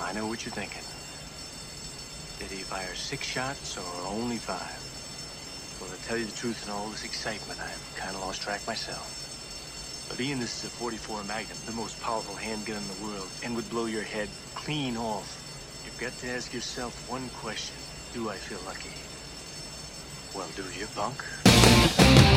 I know what you're thinking. Did he fire six shots or only five? Well, to tell you the truth, in all this excitement, I've kind of lost track myself. But Ian, this is a 44 Magnum, the most powerful handgun in the world, and would blow your head clean off. You've got to ask yourself one question. Do I feel lucky? Well, do you, punk?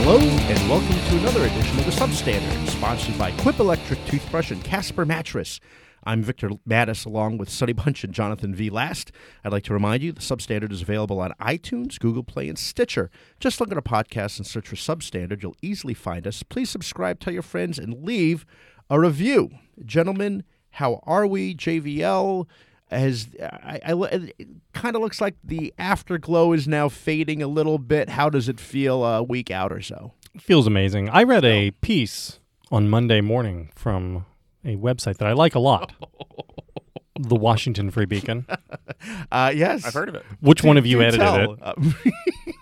Hello, and welcome to another edition of the Substandard, sponsored by Quip Electric Toothbrush and Casper Mattress. I'm Victor Matus, along with Sonny Bunch and Jonathan V. Last. I'd like to remind you the Substandard is available on iTunes, Google Play, and Stitcher. Just look at our podcast and search for Substandard. You'll easily find us. Please subscribe, tell your friends, and leave a review. Gentlemen, how are we? JVL has I, I it kind of looks like the afterglow is now fading a little bit. How does it feel a week out or so? Feels amazing. I read a piece on Monday morning from a website that I like a lot. the Washington Free Beacon. Uh, yes, I've heard of it. Which Do- one of you edited tell. it?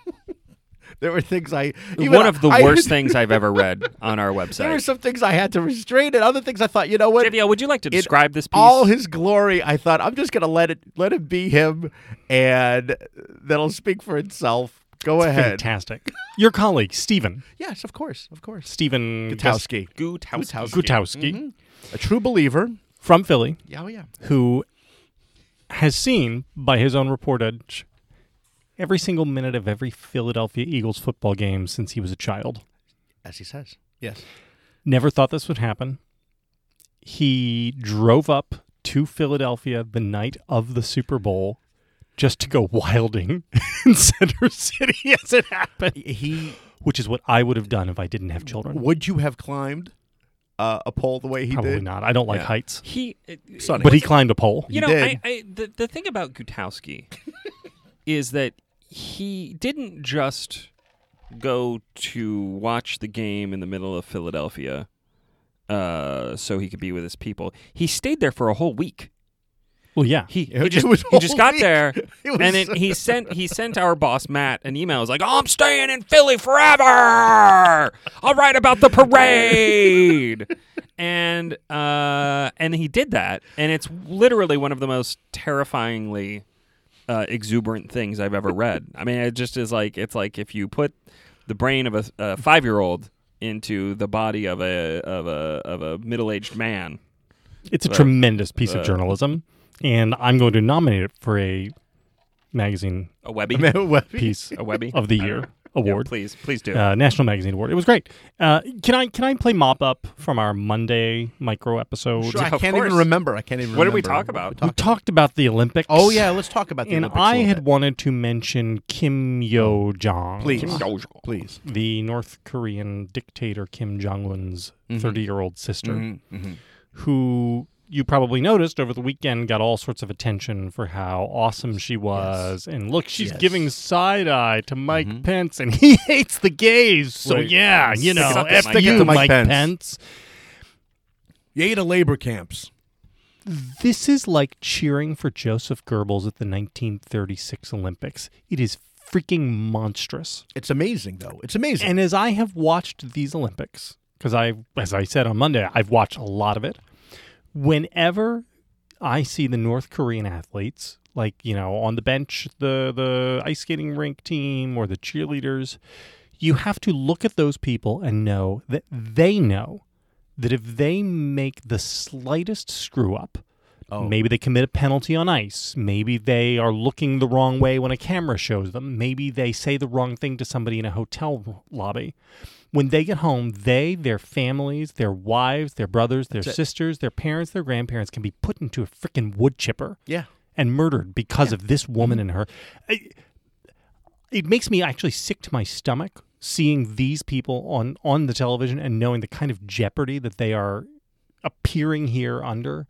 There were things I even One of the I- worst things I've ever read on our website. There were some things I had to restrain, and other things I thought, you know what? JVL, would you like to In describe this piece? all his glory, I thought I'm just gonna let it let it be him, and that'll speak for itself. Go ahead. Fantastic. Your colleague, Stephen. Yes, of course, of course. Stephen Gutowski, Gutowski. Gutowski Mhm. a true believer. from Philly, Oh yeah. who has seen, by his own reportage, every single minute of every Philadelphia Eagles football game since he was a child. As he says. Yes. Never thought this would happen. He drove up to Philadelphia the night of the Super Bowl just to go wilding in Center City as it happened, He which is what I would have done if I didn't have children. would you have climbed uh, a pole the way he Probably did? not. I don't like Yeah. heights. He, Sonny. But he climbed a pole. you know, did. I, I, the the thing about Gutowski is that he didn't just go to watch the game in the middle of Philadelphia, uh, so he could be with his people. He stayed there for a whole week. Well, yeah. He, he just, he just got week. there, It and then he sent he sent our boss Matt an email. It was like, "Oh, I'm staying in Philly forever. I'll write about the parade." and uh, and he did that, and it's literally one of the most terrifyingly uh, exuberant things I've ever read. I mean, it just is like it's like if you put the brain of a, a five year old into the body of a of a of a middle aged man. It's a Uh, tremendous piece uh, of journalism, and I'm going to nominate it for a magazine A Webby, piece a Webby? of the year know. Yeah, award. please, please do. uh, National Magazine Award. It was great. Uh, can I can I play mop up from our Monday micro episode? Sure, I Of can't course. even remember. I can't even. Remember. What did we talk about? We talked about the Olympics. Oh yeah, let's talk about the and Olympics a I little had bit. wanted to mention Kim Yo Jong, Please, Kim Yo Jong. please. the North Korean dictator Kim Jong Un's Mhm. 30 year old sister, Mhm, mhm. who you probably noticed over the weekend got all sorts of attention for how awesome she was. And look, she's Yes. giving side eye to Mike Mhm. Pence, and he hates the gays. So Right. yeah, you know, F Mike. you, to Mike Mike Pence. Pence. Yay to labor camps. This is like cheering for Joseph Goebbels at the 1936 Olympics. It is freaking monstrous. It's amazing, though. It's amazing. And as I have watched these Olympics, because I, as I said on Monday, I've watched a lot of it. Whenever I see the North Korean athletes, like you know, on the bench, the the ice skating rink team or the cheerleaders, you have to look at those people and know that they know that if they make the slightest screw up, oh, Maybe they commit a penalty on ice. Maybe they are looking the wrong way when a camera shows them. Maybe they say the wrong thing to somebody in a hotel lobby. When they get home, they, their families, their wives, their brothers, their That's it. sisters, their parents, their grandparents can be put into a freaking wood chipper yeah. and murdered because of this woman mm-hmm. and her. I- It makes me actually sick to my stomach seeing these people on on the television and knowing the kind of jeopardy that they are appearing here under,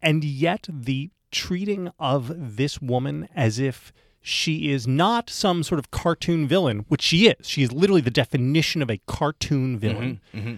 and yet the treating of this woman as if she is not some sort of cartoon villain, which she is. She is literally the definition of a cartoon villain Mm-hmm.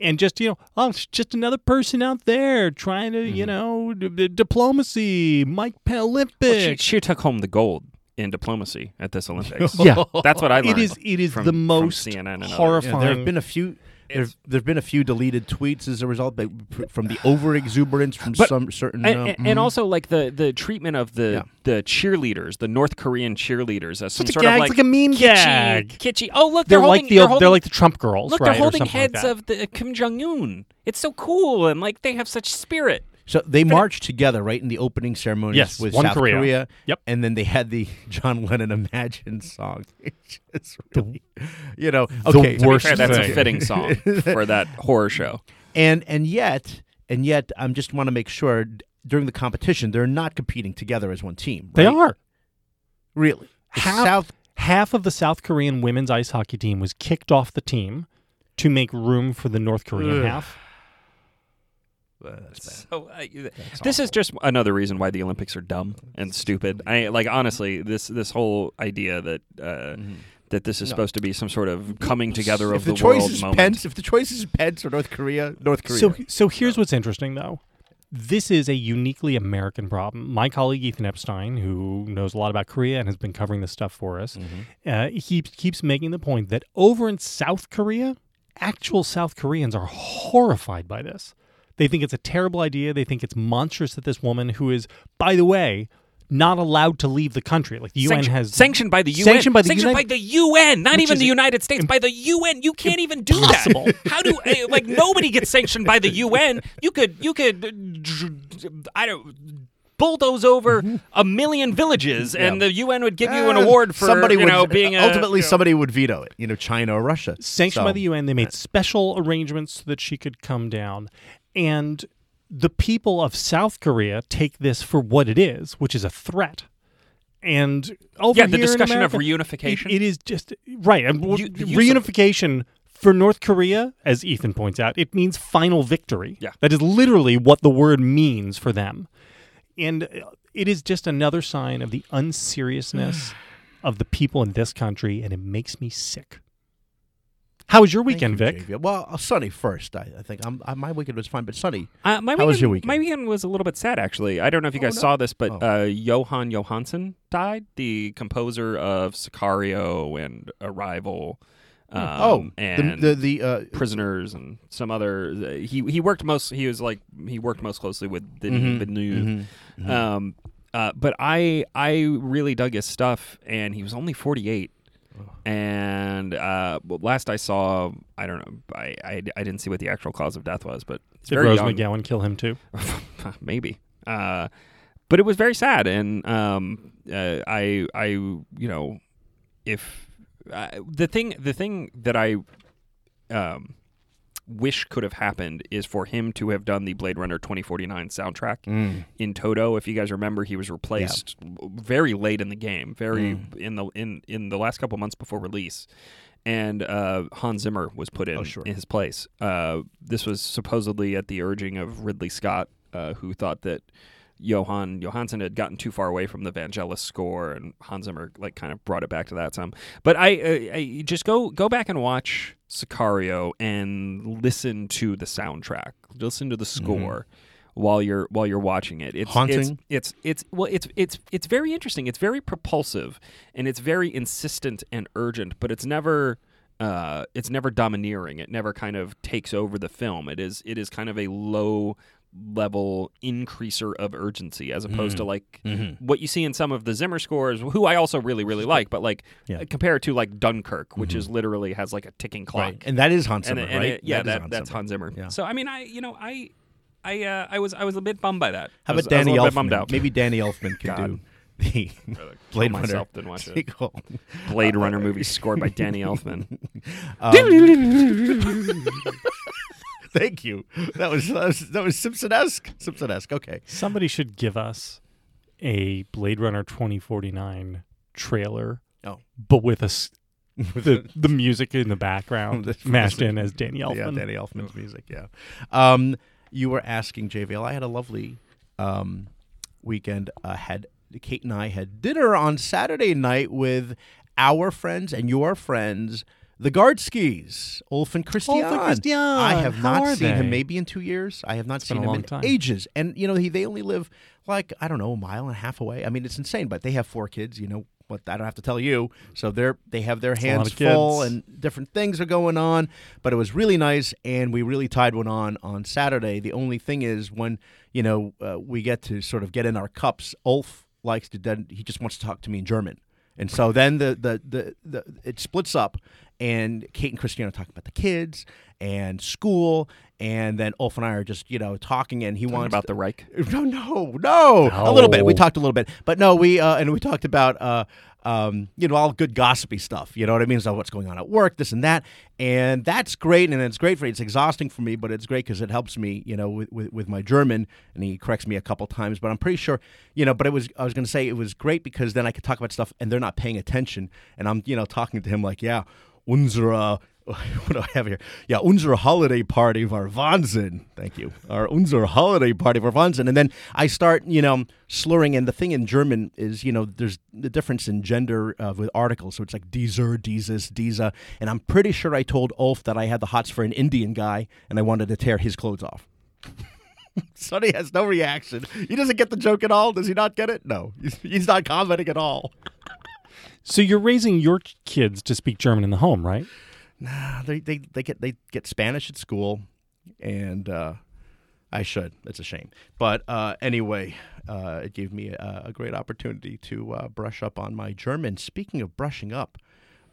and just you know, oh, it's just another person out there trying to you know d- d- diplomacy, Mike Penn Well, she, she took home the gold in diplomacy at this Olympics. yeah, That's what I learned. it is. It is from- the most CNN and others. horrifying. Yeah, there have been a few. There's there've been a few deleted tweets as a result but from the over exuberance from But- some certain and, um, and- and also like the the treatment of the Yeah. the cheerleaders, the North Korean cheerleaders, as some It's a sort gag, of like it's like a meme kitschy, gag. kitschy. Oh look, They're, they're, like the they're they're, like the Trump girls, look, right? they're holding something like heads of the Kim Jong Un. It's so cool and like they have such spirit. So they marched together right in the opening ceremonies Yes, with one South Korea. Yep. And then they had the John Lennon Imagine song. It's really, you know, okay. To be worst fair, that's a fitting song for that horror show. And and yet and yet I am just want to make sure during the competition they're not competing together as one team. They are. really Half, South. half of the South Korean women's ice hockey team was kicked off the team to make room for the North Korean Ugh. half. So uh, this is just another reason why the Olympics are dumb and stupid. I like honestly this this whole idea that uh, that this is supposed to be some sort of coming together if of the, the, choice world is moment. Pence, if the choice is Pence or North Korea, North Korea. So, so here's what's interesting, though. This is a uniquely American problem. My colleague Ethan Epstein, who knows a lot about Korea and has been covering this stuff for us, uh, he keeps making the point that over in South Korea, actual South Koreans are horrified by this. They think it's a terrible idea. They think it's monstrous that this woman, who is, by the way, not allowed to leave the country, like the UN Sanction- has sanctioned by the UN. Sanctioned by the sanctioned United- by the UN, not even the United States, by the UN. You can't even do impossible. that. How do eh, like nobody gets sanctioned by the UN? You could you could uh, I don't bulldoze over a million villages, and the UN would give you an Uh, award for somebody you would, know being a, ultimately somebody would veto it. You know, China or Russia. sanctioned So- by the UN. They made special arrangements so that she could come down. And the people of South Korea take this for what it is, which is a threat. And over Yeah, the discussion of reunification. it- it is just right. And You- the use of- reunification for North Korea, as Ethan points out, it means final victory. Yeah. that is literally what the word means for them. And uh, it is just another sign of the unseriousness of the people in this country, and it makes me sick. How was your weekend, you, Vic? JV. Well, uh, sunny first. I, I think I'm, I, my weekend was fine, but sunny. Uh, my How weekend, was your weekend? My weekend was a little bit sad, actually. I don't know if you guys no. saw this, but Oh. uh, Jóhann Jóhannsson died, the composer of Sicario and Arrival. Um, oh, and the the, the uh, prisoners and some other. He he worked most. He was like he worked most closely with Denis Mhm, Villeneuve. mhm, Um, uh, but I I really dug his stuff, and he was only forty eight. And uh, last I saw, I don't know. I, I, I didn't see what the actual cause of death was, but it's Did Rose young. McGowan kill him too? maybe. Uh, but it was very sad, and um, uh, I, I, you know, if uh, the thing, the thing that I um, wish could have happened is for him to have done the Blade Runner 2049 soundtrack mm. in Toto. If you guys remember, he was replaced very late in the game, very in the in in the last couple months before release. And uh, Hans Zimmer was put in, Oh, sure. in his place. Uh, this was supposedly at the urging of Ridley Scott, uh, who thought that Jóhann Jóhannsson had gotten too far away from the Vangelis score, and Hans Zimmer like kind of brought it back to that some. But I, uh, I just go go back and watch Sicario and listen to the soundtrack, listen to the score while you're while you're watching it. It's Haunting? It's, it's it's well, it's it's it's very interesting. It's very propulsive and it's very insistent and urgent, but it's never. Uh, it's never domineering. It never kind of takes over the film. It is it is kind of a low level increaser of urgency as opposed to like what you see in some of the Zimmer scores, who I also really really like, but like Yeah. uh, compare it to like Dunkirk, which is literally has like a ticking clock. Right, and that is Hans Zimmer, and right? it- yeah, is that, Hans that's Zimmer. Hans Zimmer. Yeah. So I mean, I you know I. I, uh, I was I was a bit bummed by that. How about was Danny little bit bummed Elfman? Maybe Danny Elfman could God. do the Blade Runner didn't watch it. Blade Runner movie scored by Danny Elfman. Thank you. That was that was, that was Simpson-esque. Simpson-esque. Okay. Somebody should give us a Blade Runner 2049 trailer, Oh. but with a the the music in the background mashed in as Danny Elfman. Yeah, Danny Elfman's music. Yeah. Um, you were asking JVL. I had a lovely um, weekend. Had Kate and I had dinner on Saturday night with our friends and your friends, the Guard Skis, Ulf and Christian. Christian. I have How not seen they? him maybe in two years. I have not been seen him in time. ages. And you know, he, they only live like I don't know a mile and a half away. I mean, it's insane. But they have four kids. You know, but I don't have to tell you. So they're they have their hands full, kids. and different things are going on. But it was really nice, and we really tied one on on Saturday. The only thing is when you know uh, we get to sort of get in our cups. Ulf likes to then he just wants to talk to me in German, and so then the the the, the it splits up. And Kate and Christiana are talking about the kids and school, and then Ulf and I are just you know talking, and he Talking wants about the Reich. no, no, no, A little bit. We talked a little bit, but no, we uh, and we talked about uh, um, you know all good gossipy stuff. You know what I mean? So what's going on at work, this and that, and that's great, and it's great for it's exhausting for me, but it's great because it helps me, you know, with, with with my German, and he corrects me a couple times, but I'm pretty sure, you know, but it was I was going to say it was great because then I could talk about stuff and they're not paying attention, and I'm you know talking to him like, yeah, unsere what do I have here? Yeah, unser holiday party war Wahnsinn. Thank you. Our unsere holiday party war Wahnsinn. And then I start, you know, slurring. And the thing in German is, you know, there's the difference in gender uh, with articles. So it's like dieser, dieses, dieser. And I'm pretty sure I told Ulf that I had the hots for an Indian guy and I wanted to tear his clothes off. Sonny has no reaction. He doesn't get the joke at all. Does he not get it? No. He's not commenting at all. So you're raising your kids to speak German in the home, right? Nah, they, they, they get they get Spanish at school, and uh, I should. It's a shame, but uh, anyway, uh, it gave me a, a great opportunity to uh, brush up on my German. Speaking of brushing up,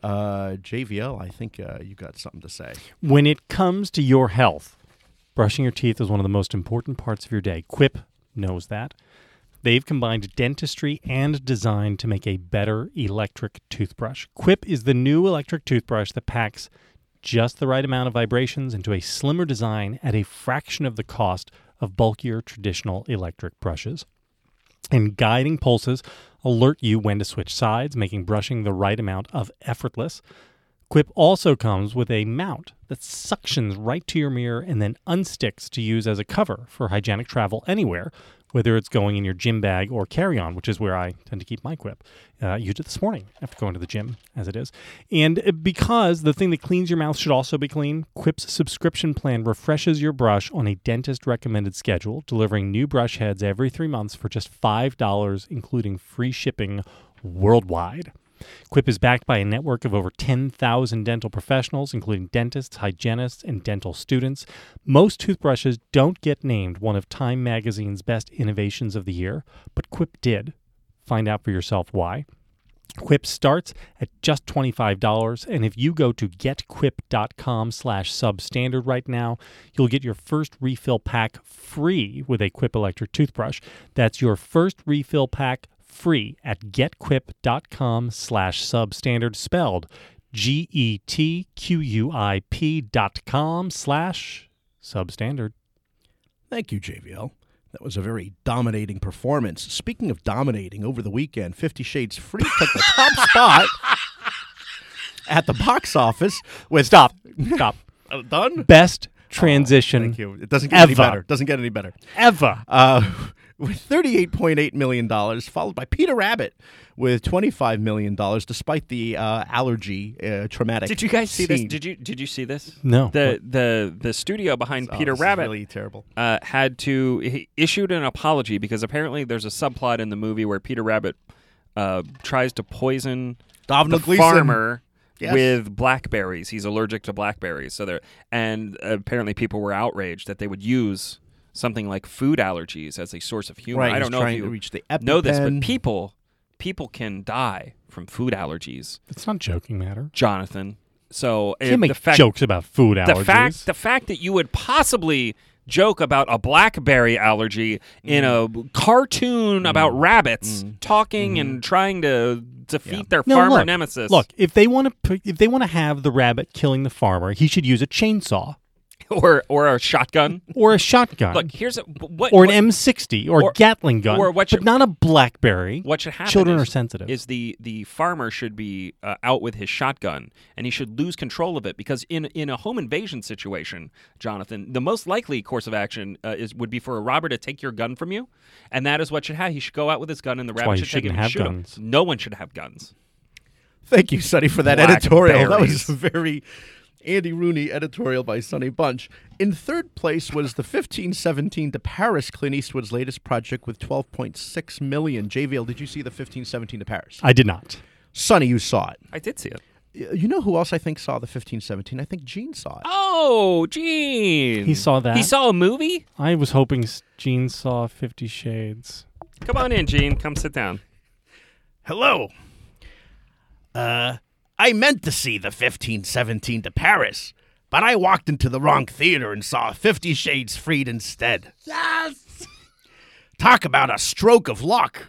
uh, JVL, I think uh, you got something to say. When it comes to your health, brushing your teeth is one of the most important parts of your day. Quip knows that. They've combined dentistry and design to make a better electric toothbrush. Quip is the new electric toothbrush that packs just the right amount of vibrations into a slimmer design at a fraction of the cost of bulkier traditional electric brushes. And guiding pulses alert you when to switch sides, making brushing the right amount of effortless. Quip also comes with a mount that suctions right to your mirror and then unsticks to use as a cover for hygienic travel anywhere, whether it's going in your gym bag or carry on, which is where I tend to keep my Quip. Uh, used it this morning after going to the gym, as it is. And uh, because the thing that cleans your mouth should also be clean, Quip's subscription plan refreshes your brush on a dentist recommended schedule, delivering new brush heads every three months for just $5, including free shipping worldwide. Quip is backed by a network of over 10,000 dental professionals, including dentists, hygienists, and dental students. Most toothbrushes don't get named one of Time Magazine's best innovations of the year, but Quip did. Find out for yourself why. Quip starts at just $25, and if you go to getquip.com slash substandard right now, you'll get your first refill pack free with a Quip electric toothbrush. That's your first refill pack free at getquip.com slash substandard spelled E G-E-T-Q-U-I-P dot com slash substandard. Thank you, JVL. That was a very dominating performance. Speaking of dominating, over the weekend, Fifty Shades Freed took the top spot at the box office with Stop. Stop. Uh, done. Best transition Thank you. It doesn't get any better. Doesn't get any better. ever. Uh, with thirty-eight point eight million dollars, followed by Peter Rabbit with twenty-five million dollars, despite the uh, allergy uh, traumatic. Did you guys see this? Did you did you see this? No. The the the studio behind Oh, Peter Rabbit really terrible. uh, had to he issued an apology because apparently there's a subplot in the movie where Peter Rabbit uh, tries to poison Domhnall the Gleeson. farmer Yes. with blackberries. He's allergic to blackberries. So there, and apparently people were outraged that they would use something like food allergies as a source of humor. Right, I don't know if you reach the know this, but people people can die from food allergies, It's not joking matter. Jonathan. So You make the fact jokes about food allergies. the fact the fact that you would possibly joke about a blackberry allergy in mm. a cartoon mm. about rabbits mm. talking and mm-hmm. trying to defeat their No, farmer look, nemesis. Look, if they want to, if they want to have the rabbit killing the farmer, he should use a chainsaw or or a shotgun. or a shotgun, Look, here's a, what or an what, M60 or, or- Gatling gun, or what but should- not a blackberry. what should happen. Children is, are sensitive. Is the the farmer should be uh, out with his shotgun and he should lose control of it because in in a home invasion situation, Jonathan, the most likely course of action uh, is would be for a robber to take your gun from you, and that is what should happen. He should go out with his gun and the why rabbit you should take him shouldn't and have shoot him. No one should have guns. Thank you, Sonny, for that editorial. That was very. Andy Rooney, editorial by Sonny Bunch. In third place was the 1517 to Paris, Clint Eastwood's latest project with 12.6 million. JVL, did you see the 1517 to Paris? I did not. Sonny, you saw it. I did see it. You know who else I think saw the 1517? I think Gene saw it. Oh, Gene. He saw that. He saw a movie? I was hoping Gene saw Fifty Shades. Come on in, Gene. Come sit down. Hello. Uh, I meant to see the 1517 to Paris, but I walked into the wrong theater and saw Fifty Shades Freed instead. Yes! Talk about a stroke of luck.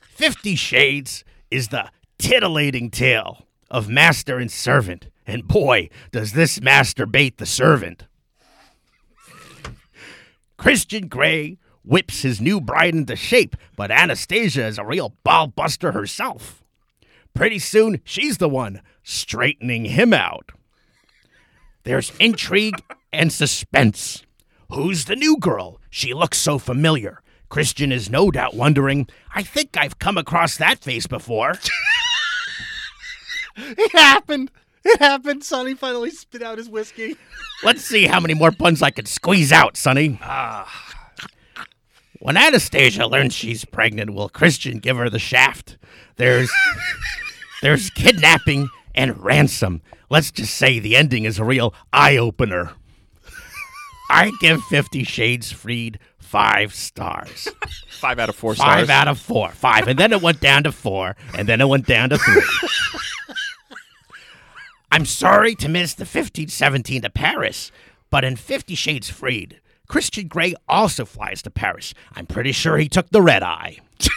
Fifty Shades is the titillating tale of master and servant, and boy, does this master bait the servant. Christian Grey whips his new bride into shape, but Anastasia is a real ball buster herself. Pretty soon, she's the one straightening him out. There's intrigue and suspense. Who's the new girl? She looks so familiar. Christian is no doubt wondering, I think I've come across that face before. It happened. It happened. Sonny finally spit out his whiskey. Let's see how many more puns I can squeeze out, Sonny. Ah. When Anastasia learns she's pregnant, will Christian give her the shaft? There's there's kidnapping and ransom. Let's just say the ending is a real eye opener. I give Fifty Shades Freed five stars. Five out of four stars. Five out of four. Five. And then it went down to four. And then it went down to three. I'm sorry to miss the 1517 to Paris, but in Fifty Shades Freed, Christian Grey also flies to Paris. I'm pretty sure he took the red eye.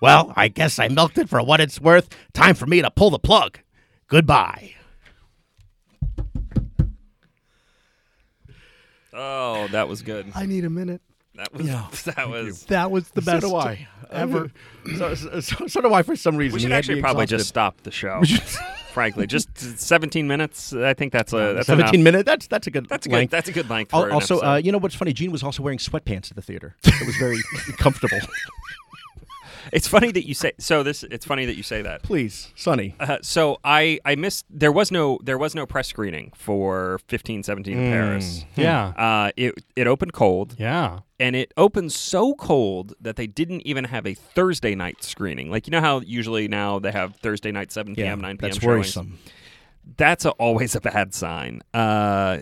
well, I guess I milked it for what it's worth. Time for me to pull the plug. Goodbye. Oh, that was good. I need a minute. That was that was. That was the best So do I. ever. So, so, so, so do I for some reason. We should actually probably exhausted. just stop the show. frankly, just 17 minutes. I think that's a that's 17 enough. minutes. That's that's a good That's a length. good. That's a good length. Al- For an also, uh, you know what's funny? Gene was also wearing sweatpants at the theater. It was very comfortable. It's funny that you say. So this. It's funny that you say that. Please, Sonny. Uh, so I I missed. There was no there was no press screening for 15, 17 in Paris. Yeah. Uh, it it opened cold, Yeah. and it opened so cold that they didn't even have a Thursday night screening. Like you know how usually now they have Thursday night, 7 p.m., 9 p.m. that's showings? worrisome. that's a, always a bad sign. Uh,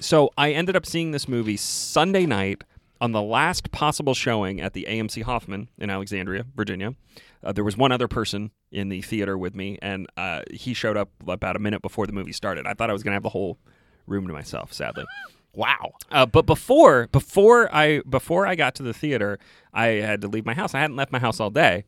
so I ended up seeing this movie Sunday night on the last possible showing at the AMC Hoffman in Alexandria, Virginia. Uh, there was one other person in the theater with me, and uh, he showed up about a minute before the movie started. I thought I was going to have the whole room to myself. Sadly, Wow. uh, but before before I before I got to the theater, I had to leave my house. I hadn't left my house all day,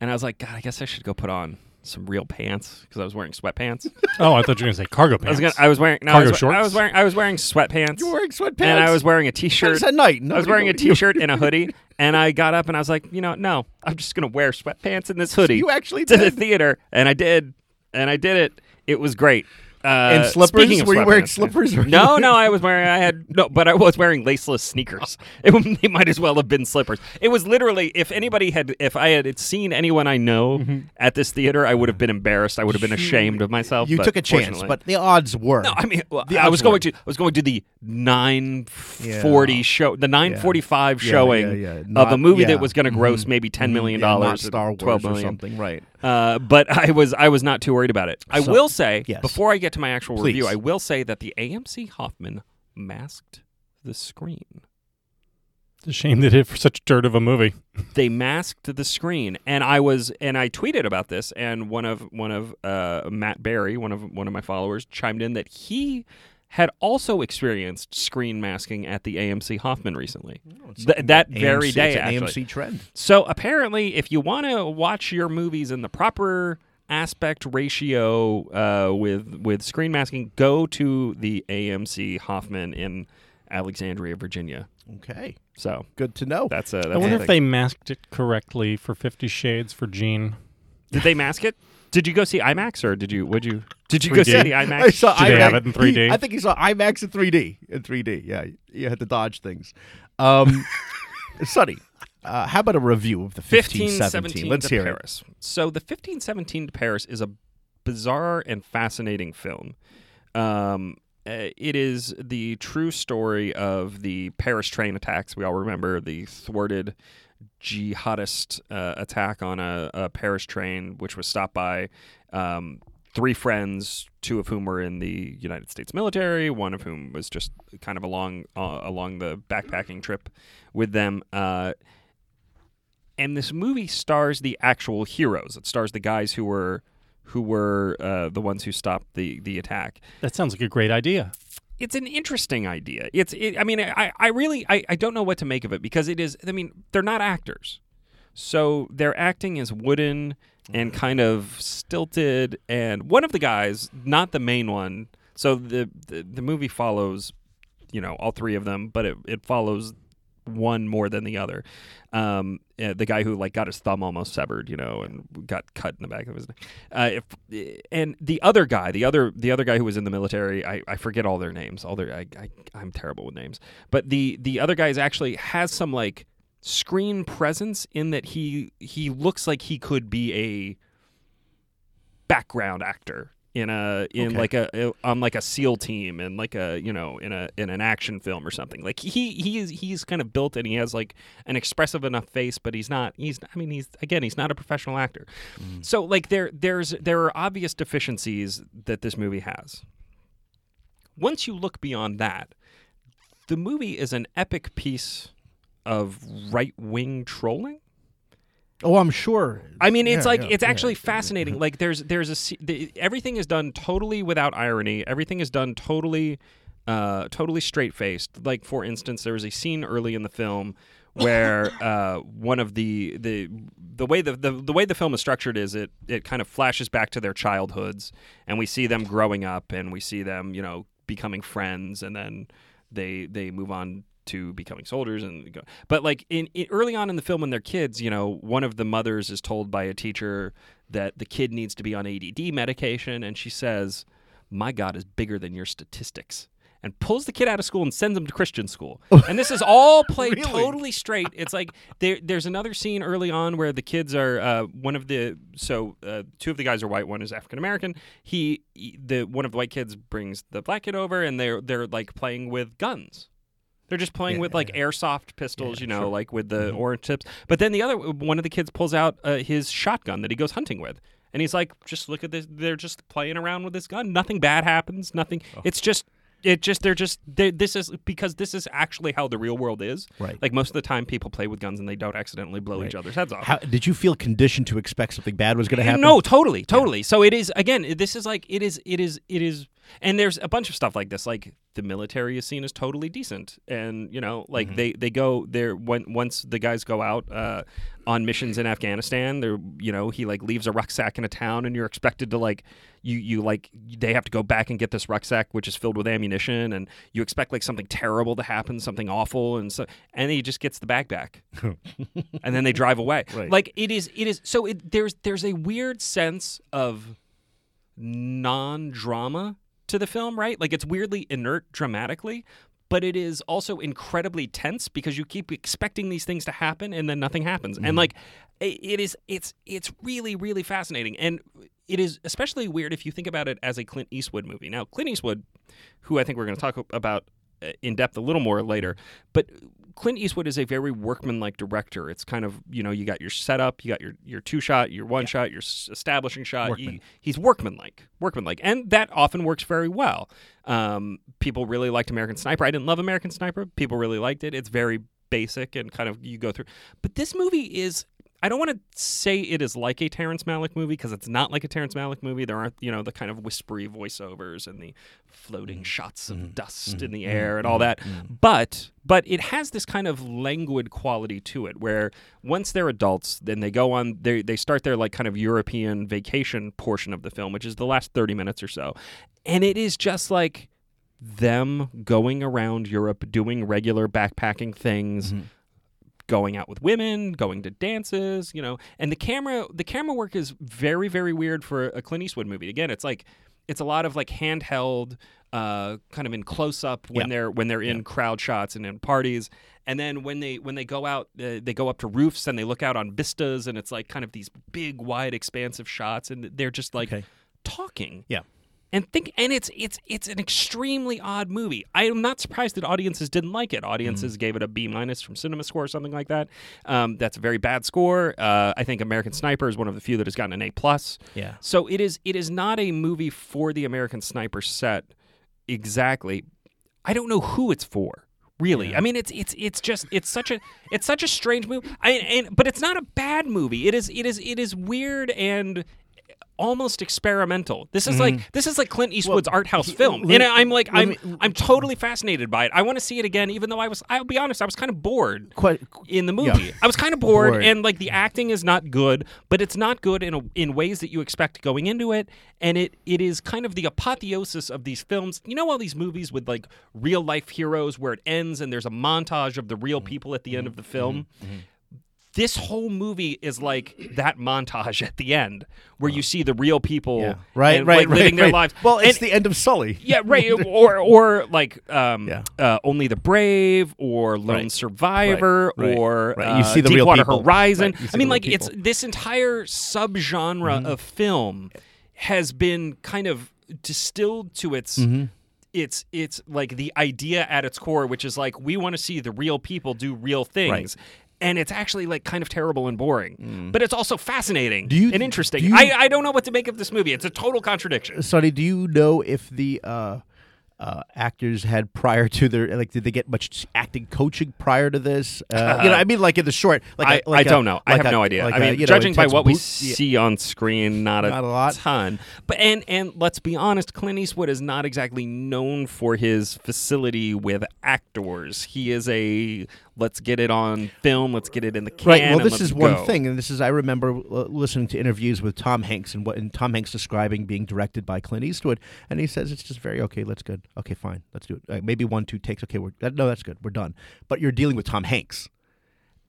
and I was like, God, I guess I should go put on some real pants because I was wearing sweatpants. Oh, I thought you were gonna say cargo I was pants. gonna. I was wearing. No, I Cargo was, I was wearing. I was wearing sweatpants. You were wearing sweatpants. and I was wearing a t-shirt. At night. I was wearing a t-shirt and a hoodie, and I got up and I was like, you know, no, I'm just gonna wear sweatpants and this hoodie. You actually did. to the theater, and I did, and I did it. It was great. Uh, And slippers? speaking of Were you wearing slippers or- No, no, I was wearing. I had no, but I was wearing laceless sneakers. It, they might as well have been slippers. It was literally if anybody had, if I had seen anyone I know Mm-hmm. at this theater, I would have been embarrassed. I would have been ashamed of myself. You took a chance, but the odds were. no, I mean, well, I was going were. to I was going to the nine forty Yeah. show, the nine forty five Yeah, showing yeah, yeah. of a movie that was going to gross Mhm. maybe ten million Yeah, not dollars, Star Wars twelve or something, right? Uh, but I was I was not too worried about it. I will say yes. before I get to my actual Please. review, I will say that the AMC Hoffman masked the screen. It's a shame they did it for such dirt of a movie. They masked the screen, and I was and I tweeted about this, and one of one of uh, Matt Barry, one of one of my followers, chimed in that he had also experienced screen masking at the AMC Hoffman recently. Th- that very day, it's an actually. AMC trend. So apparently, if you want to watch your movies in the proper aspect ratio uh, with with screen masking, go to the AMC Hoffman in Alexandria, Virginia. Okay, So good to know. that's a. That's I a wonder if they masked it correctly for Fifty Shades for Gene. did they mask it. Did you go see IMAX or did you? Would you? Did you go 3D? see the I IMAX? saw Do they have it in 3D? he- I think he saw IMAX in 3D. In 3D, yeah, you had to dodge things. Um, Sonny, uh, how about a review of the 15, 1517? 17 Let's to hear Paris. So the 1517 to Paris is a bizarre and fascinating film. Um, uh, it is the true story of the Paris train attacks. We all remember the thwarted jihadist uh, attack on a, a, Paris train, which was stopped by um, three friends, two of whom were in the United States military, one of whom was just kind of along uh, along the backpacking trip with them. Uh, and this movie stars the actual heroes. It stars the guys who were who were uh, the ones who stopped the the attack. That sounds like a great idea. It's an interesting idea. It's it, I mean I, I really I, I don't know what to make of it because it is I mean they're not actors. So their acting is wooden and kind of stilted and one of the guys, not the main one. So the the, the movie follows you know all three of them, but it, it follows one more than the other. Um, the guy who like got his thumb almost severed, you know, and got cut in the back of his neck. Uh, if, and the other guy, the other the other guy who was in the military, I, I forget all their names. All their I, I I'm terrible with names. But the the other guy is actually has some like screen presence in that he he looks like he could be a background actor in a in okay. like a on like a SEAL team and like a you know in a in an action film or something. Like he he is he's kind of built and he has like an expressive enough face, but he's not he's I mean he's again he's not a professional actor. Mm. So like there there's there are obvious deficiencies that this movie has. Once you look beyond that, the movie is an epic piece of right wing trolling. Oh, I'm sure. I mean, it's yeah, like yeah, it's actually yeah. fascinating. Like there's there's a the, everything is done totally without irony. Everything is done totally uh, totally straight faced. Like for instance, there was a scene early in the film where uh, one of the the the way the, the the way the film is structured is it it kind of flashes back to their childhoods and we see them growing up and we see them you know becoming friends and then they they move on to becoming soldiers and go. But like in, in, early on in the film when they're kids, you know, one of the mothers is told by a teacher that the kid needs to be on ADD medication and she says, "My God is bigger than your statistics." And pulls the kid out of school and sends him to Christian school. And this is all played really? totally straight. It's like there, there's another scene early on where the kids are uh, one of the so uh, two of the guys are white, one is African American. He, the one of the white kids brings the black kid over, and they're they're like playing with guns they're just playing yeah, with like yeah. airsoft pistols, yeah, you know, sure. like with the mm-hmm. orange tips. But then the other one of the kids pulls out uh, his shotgun that he goes hunting with. And he's like, just look at this. They're just playing around with this gun. Nothing bad happens. Nothing. Oh. It's just it just they're just they this is because this is actually how the real world is. Right. Like most of the time, people play with guns and they don't accidentally blow right. each other's heads off. How, did you feel conditioned to expect something bad was going to happen? No, totally, totally. So it is again. This is like it is. It is. It is. And there's a bunch of stuff like this. Like the military is seen as totally decent, and you know, like mm-hmm. they they go there when once the guys go out uh, on missions in Afghanistan. They're you know he like leaves a rucksack in a town, and you're expected to like you you like they have to go back and get this rucksack which is filled with ammunition, and you expect like something terrible to happen, something awful, and so and he just gets the bag back, and then they drive away. Right. Like it is it is so it, there's there's a weird sense of non drama to the film, right? Like it's weirdly inert dramatically, but it is also incredibly tense because you keep expecting these things to happen and then nothing happens. Mm-hmm. And like it is it's it's really really fascinating and it is especially weird if you think about it as a Clint Eastwood movie. Now, Clint Eastwood, who I think we're going to talk about uh, in depth a little more later, but Clint Eastwood is a very workmanlike director. It's kind of you know you got your setup, you got your your two shot, your one yeah. shot, your establishing shot. He, he's workmanlike, workmanlike, and that often works very well. Um, people really liked American Sniper. I didn't love American Sniper. People really liked it. It's very basic and kind of you go through. But this movie is I don't want to say it is like a Terrence Malick movie because it's not like a Terrence Malick movie. There aren't, you know, the kind of whispery voiceovers and the floating mm-hmm. shots of mm-hmm. dust mm-hmm. in the air and all that. But but it has this kind of languid quality to it where once they're adults, then they go on they they start their like kind of European vacation portion of the film, which is the last 30 minutes or so. And it is just like them going around Europe doing regular backpacking things. Going out with women, going to dances, you know. And the camera the camera work is very very weird for a Clint Eastwood movie. Again, it's like it's a lot of like handheld uh, kind of in close up when they're when they're in crowd shots and in parties and then when they when they go out uh, they go up to roofs and they look out on vistas and it's like kind of these big wide expansive shots and they're just like okay. talking. Yeah. And think and it's it's it's an extremely odd movie. I am not surprised that audiences didn't like it. Audiences Mm-hmm. gave it a B minus from Cinema Score or something like that. Um, that's a very bad score. Uh, I think American Sniper is one of the few that has gotten an A plus. Yeah. So it is it is not a movie for the American Sniper set exactly. I don't know who it's for. Really, I mean, it's it's it's just it's such a it's such a strange movie. I, and but it's not a bad movie. It is it is it is weird and almost experimental. This is mm-hmm. like this is like Clint Eastwood's art house film, let- and I'm like I'm me- I'm totally fascinated by it. I want to see it again, even though I was I'll be honest, I was kind of bored Quite, in the Yeah. movie. I was kind of bored, Bored. and like the acting is not good, but it's not good in a, in ways that you expect going into it, and it it is kind of the apotheosis of these films. You know, all these movies with like real life heroes where it ends and there's a montage of the real mm-hmm. people at the end of the mm-hmm. film. This whole movie is like that montage at the end, where you see the real people, yeah. Right, and, right, like, right, living their lives. Well, it's And- the end of Sully. yeah, right. Or or like um, Yeah. uh, Only the Brave or Lone Right. Survivor Right, right, or right. You uh, see the real Deepwater people. Horizon. Right, I mean, like it's people. Mm-hmm. this entire subgenre of film has been kind of distilled to its. Mm-hmm. It's it's like the idea at its core, which is like we want to see the real people do real things. And it's actually like kind of terrible and boring, but it's also fascinating Mm. Do you- and interesting. do you- I, I don't know what to make of this movie. It's a total contradiction. Sonny, do you know if the uh, uh, actors had prior to their like did they get much acting coaching prior to this? Uh, you know, I mean, like in the short. Like I, a- like I a- don't know. I like have a- no idea. like I a, mean, you know, judging by what we boot- yeah. see on screen, not a, Not a lot. ton. But and and let's be honest, Clint Eastwood is not exactly known for his facility with actors. He is a let's get it on film, let's get it in the can. Right. Well, this is one go. thing, and this is I remember uh, listening to interviews with Tom Hanks and what and Tom Hanks describing being directed by Clint Eastwood, and he says it's just very okay. Let's good. Okay, fine. Let's do it. Uh, maybe one, two takes. Okay, we're no, that's good. We're done. But you're dealing with Tom Hanks.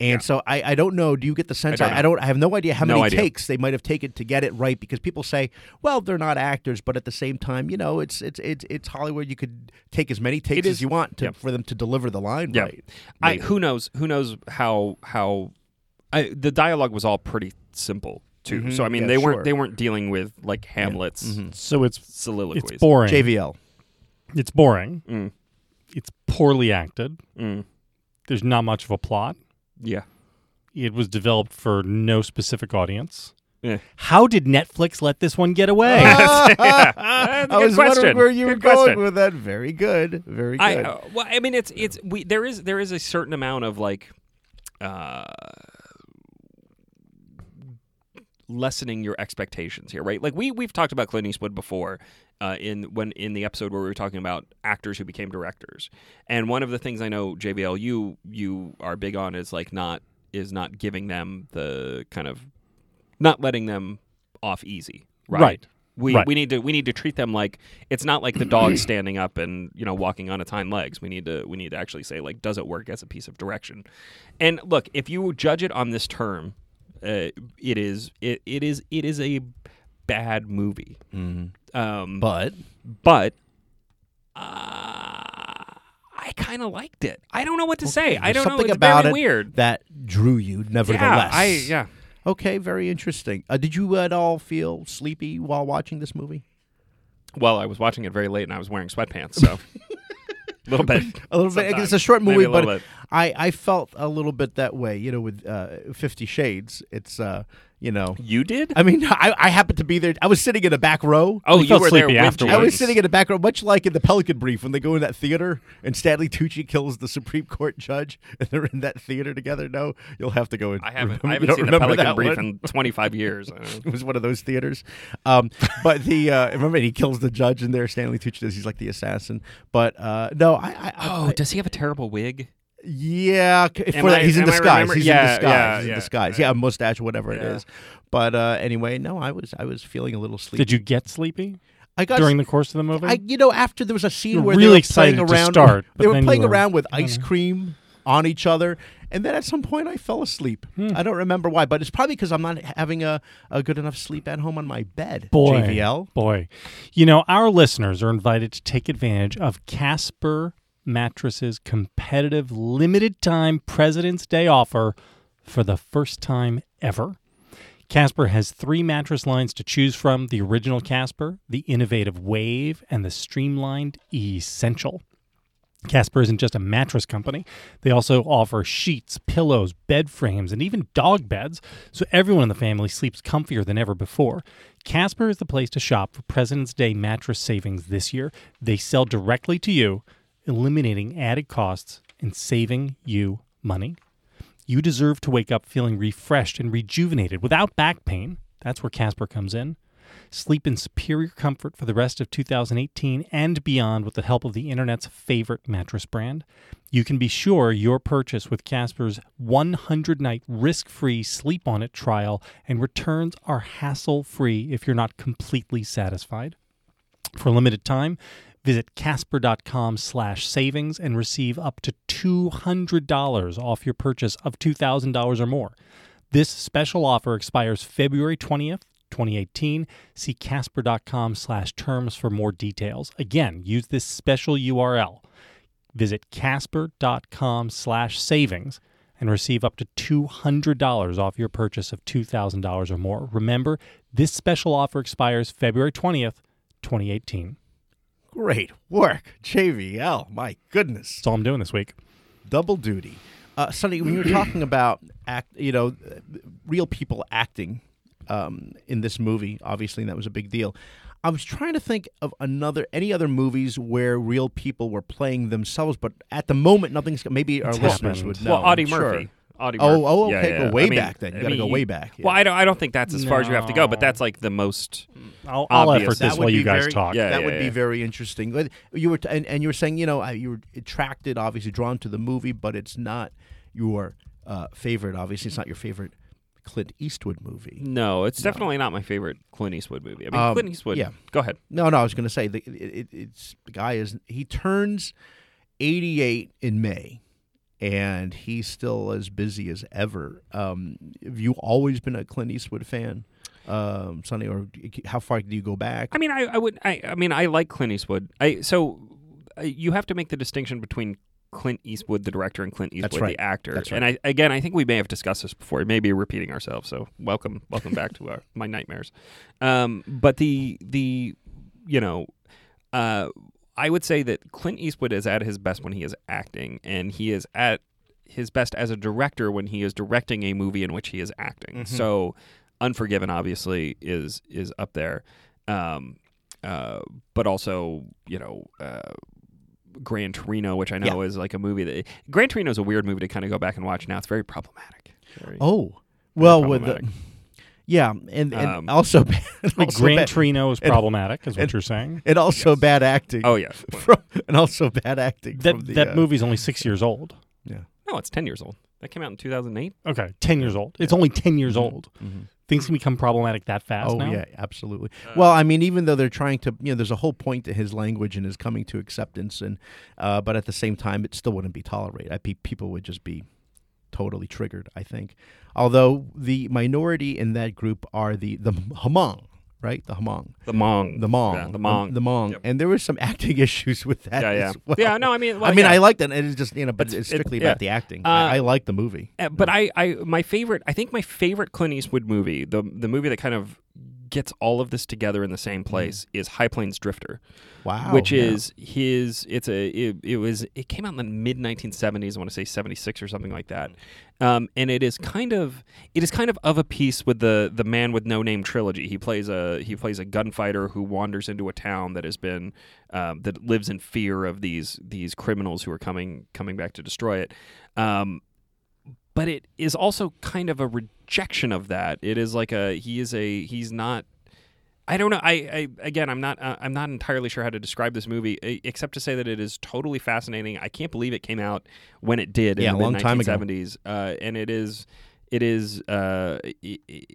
And so I, I don't know. Do you get the sense? don't I. I don't. I have no idea how No many idea. takes they might have taken to get it right. Because people say, well, they're not actors, but at the same time, you know, it's it's it's, it's Hollywood. You could take as many takes is- as you want to, Yep. for them to deliver the line Yeah. right. I who knows who knows how how I, the dialogue was all pretty simple too. Mhm. So I mean, Yeah, they sure. weren't they weren't dealing with like Hamlet's Mhm. So it's soliloquies. it's boring. JVL. It's boring. Mm, It's poorly acted. mm, There's not much of a plot. Yeah. It was developed for no specific audience. Yeah. How did Netflix let this one get away? That's a I good was question. wondering where you were Good going question. with that. Very good. Very good. I uh, well, I mean, it's it's we there is there is a certain amount of like, uh, lessening your expectations here, right? Like we we've talked about Clint Eastwood before, uh, in when in the episode where we were talking about actors who became directors, and one of the things I know JVL you you are big on is like not is not giving them the kind of not letting them off easy, right? Right. We, Right. we need to we need to treat them like it's not like the dog standing up and you know walking on its hind legs. We need to we need to actually say like does it work as a piece of direction? And look, if you judge it on this term, uh, it is it, it is it is a bad movie. Mhm. Um, But but uh, I kind of liked it. I don't know what to say. I don't know. something It's about it weird. that drew you, nevertheless. Yeah, I yeah. Okay, very interesting. Uh, did you at all feel sleepy while watching this movie? Well, I was watching it very late and I was wearing sweatpants, so a little bit. A little bit. It's a short movie, a but bit. I, I felt a little bit that way. You know, with uh, Fifty Shades, it's uh, you know. You did? I mean, I, I happened to be there. I was sitting in a back row. oh, You you were there afterwards. I was sitting in the back row, much like in the Pelican Brief when they go in that theater and Stanley Tucci kills the Supreme Court judge, and they're in that theater together. No, you'll have to go and I haven't. remember- I haven't seen the Pelican Brief one? in 25 years. It was one of those theaters. Um, but the uh, remember he kills the judge in there. Stanley Tucci does. He's like the assassin. But uh, no, I. I, I Oh, does he have a terrible wig? Yeah. for that- I- he's in disguise. He's Yeah, in disguise. yeah, he's in yeah. disguise. Yeah, a mustache, whatever it Yeah. is. But uh, anyway, no, I was I was feeling a little sleepy. Did you get sleepy I got during the course of the movie? I, you know, after there was a scene You're where really they were excited playing to around. start, they were playing were- around with ice know. cream on each other, and then at some point I fell asleep. Hmm. I don't remember why, but it's probably because I'm not having a, a good enough sleep at home on my bed. Boy, JVL. boy, you know our listeners are invited to take advantage of Casper Mattresses competitive limited time President's Day offer for the first time ever. Casper has three mattress lines to choose from the original Casper, the innovative Wave, and the streamlined Essential. Casper isn't just a mattress company. They also offer sheets, pillows, bed frames, and even dog beds, so everyone in the family sleeps comfier than ever before. Casper is the place to shop for President's Day mattress savings this year. They sell directly to you, eliminating added costs and saving you money. You deserve to wake up feeling refreshed and rejuvenated without back pain. That's where Casper comes in. Sleep in superior comfort for the rest of 2018 and beyond with the help of the internet's favorite mattress brand. You can be sure your purchase with Casper's 100 night risk free sleep on it trial and returns are hassle free if you're not completely satisfied. For a limited time, visit casper.com slash savings and receive up to $200 off your purchase of $2,000 or more. This special offer expires February 20th, 2018. See casper.com slash terms for more details. Again, use this special URL. Visit casper.com slash savings and receive up to $200 off your purchase of $2,000 or more. Remember, this special offer expires February 20th, 2018. Great work, JVL. My goodness. That's all I'm doing this week. double duty. Uh, Sonny, when you were talking about act, you know, real people acting um, in this movie, obviously that was a big deal. I was trying to think of another, any other movies where real people were playing themselves, but at the moment, nothing's. Maybe our It's listeners happened. would know. well, Audie I'm sure. Murphy. Audie Oh, Murphy. oh, Yeah, okay, yeah. go way I mean, back then. You I gotta go mean, way back, Well. I don't. I don't think that's as far as you have to go, but that's like the most. I'll, I'll Obvious. effort this while you guys very- talk. Yeah, that yeah, would be very interesting. But You were, t- and, and you were saying, you know, uh, you were attracted, obviously drawn to the movie, but it's not your uh, favorite. Obviously, it's not your favorite Clint Eastwood movie. No, it's definitely not my favorite Clint Eastwood movie. I mean, Um, Clint Eastwood. yeah. Go ahead. No, no, I was going to say the, it, it, it's the guy is he turns eighty-eight in May, and he's still as busy as ever. Um, have you always been a Clint Eastwood fan, um, Sonny, or how far do you go back? I mean, I, I would. I, I mean, I like Clint Eastwood. I so uh, you have to make the distinction between Clint Eastwood, the director, and Clint Eastwood, right. the actor. That's And I again, I think we may have discussed this before. Maybe repeating ourselves. So welcome, welcome back to our, my nightmares. Um, but the the you know, uh, I would say that Clint Eastwood is at his best when he is acting, and he is at his best as a director when he is directing a movie in which he is acting. Mhm. So, Unforgiven obviously is is up there, um, uh, but also you know. Uh, Gran Torino, which I know is like a movie that Gran Torino is a weird movie to kind of go back and watch now. It's very problematic. Very- oh, well, with the. Yeah, and, and Um, also, bad, Like also Gran bad, Torino is and- problematic, is what and- you're saying. and also bad acting. oh yeah, from, and also bad acting. That from the, that uh, movie's only six years old. Yeah. no, it's ten years old. That came out in two thousand eight. Okay, ten years old. It's only ten years old. Mhm. Things can become problematic that fast Oh now. yeah, absolutely. well, I mean, even though they're trying to, you know, there's a whole point to his language and his coming to acceptance, and uh, but at the same time, it still wouldn't be tolerated. I think people would just be totally triggered. I think, although the minority in that group are the the Hmong, right? The Hmong, The Hmong. the Hmong, Yeah, the Hmong. the, Hmong, Yep. and there were some acting issues with that. Yeah, yeah, as well. yeah. No, I mean, well, I mean, yeah. I liked it. It's just you know, but It's- it's, it- strictly yeah. about the acting. Uh, I, I like the movie. Uh, but I, I, my favorite, I think my favorite Clint Eastwood movie, the the movie that kind of gets all of this together in the same place, is High Plains Drifter, Wow, which yeah. is his. It's a. It, it was. It came out in the mid 1970s. I want to say 76 or something like that. Um, and it is kind of. It is kind of of a piece with the the Man with No Name trilogy. He plays a he plays a gunfighter who wanders into a town that has been um, that lives in fear of these these criminals who are coming coming back to destroy it. Um, but it is also kind of a rejection of that. It is like a he is a he's not. I don't know. I, I again, I'm not. Uh, I'm not entirely sure how to describe this movie, except to say that it is totally fascinating. I can't believe it came out when it did Yeah, in a the long time ago. 1970s, uh, and it is, it is. Uh, i- i-